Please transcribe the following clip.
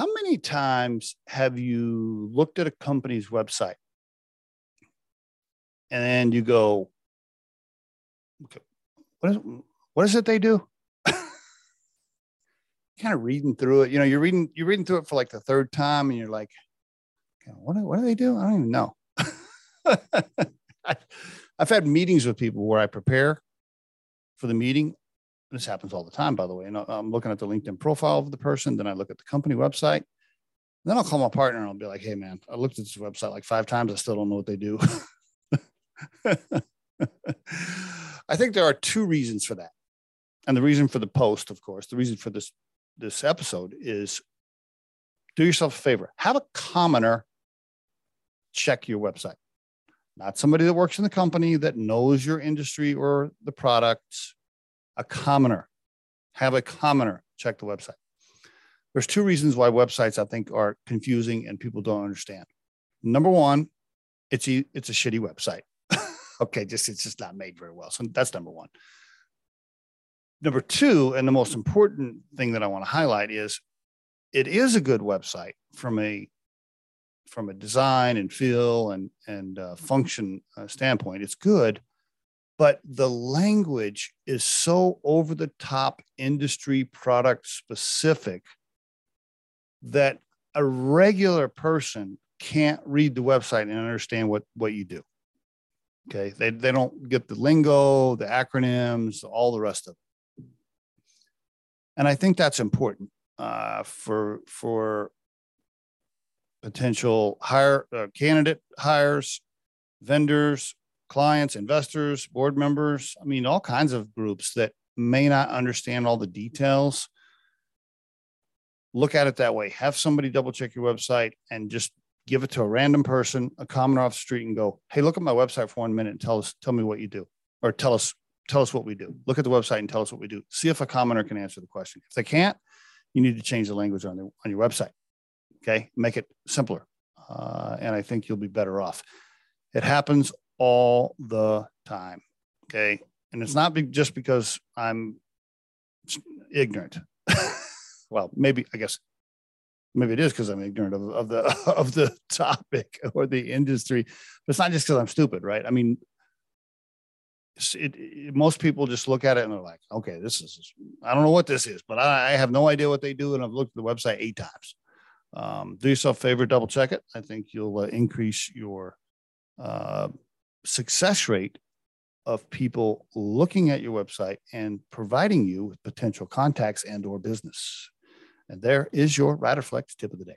How many times have you looked at a company's website and then you go, okay, what is, what is it they do? kind of reading through it. You know, you're reading, you're reading through it for like the third time and you're like, what, what do they do? I don't even know. I've had meetings with people where I prepare for the meeting. This happens all the time, by the way. And I'm looking at the LinkedIn profile of the person, then I look at the company website. Then I'll call my partner and I'll be like, hey, man, I looked at this website like five times. I still don't know what they do. I think there are two reasons for that. And the reason for the post, of course, the reason for this this episode is do yourself a favor. Have a commoner check your website. Not somebody that works in the company that knows your industry or the products, a commoner. Have a commoner check the website. There's two reasons why websites I think are confusing and people don't understand. Number one, it's a, it's a shitty website. okay, just it's just not made very well. So that's number one. Number two, and the most important thing that I want to highlight is it is a good website from a from a design and feel and and uh, function uh, standpoint. It's good, but the language is so over the top, industry product specific that a regular person can't read the website and understand what what you do. Okay, they they don't get the lingo, the acronyms, all the rest of it. And I think that's important uh, for for potential hire uh, candidate hires, vendors, clients, investors, board members. I mean, all kinds of groups that may not understand all the details. Look at it that way. Have somebody double check your website and just give it to a random person, a commoner off the street, and go, "Hey, look at my website for one minute and tell us, tell me what you do, or tell us, tell us what we do. Look at the website and tell us what we do. See if a commoner can answer the question. If they can't, you need to change the language on the on your website. Okay, make it simpler, uh, and I think you'll be better off. It happens all the time. Okay, and it's not be- just because I'm ignorant. well, maybe I guess maybe it is because I'm ignorant of, of the of the topic or the industry, but it's not just because I'm stupid, right? I mean, it, it, most people just look at it and they're like, okay, this is, I don't know what this is, but I, I have no idea what they do. And I've looked at the website eight times. Um, do yourself a favor, double check it. I think you'll uh, increase your uh, success rate of people looking at your website and providing you with potential contacts and or business. And there is your Riderflex tip of the day.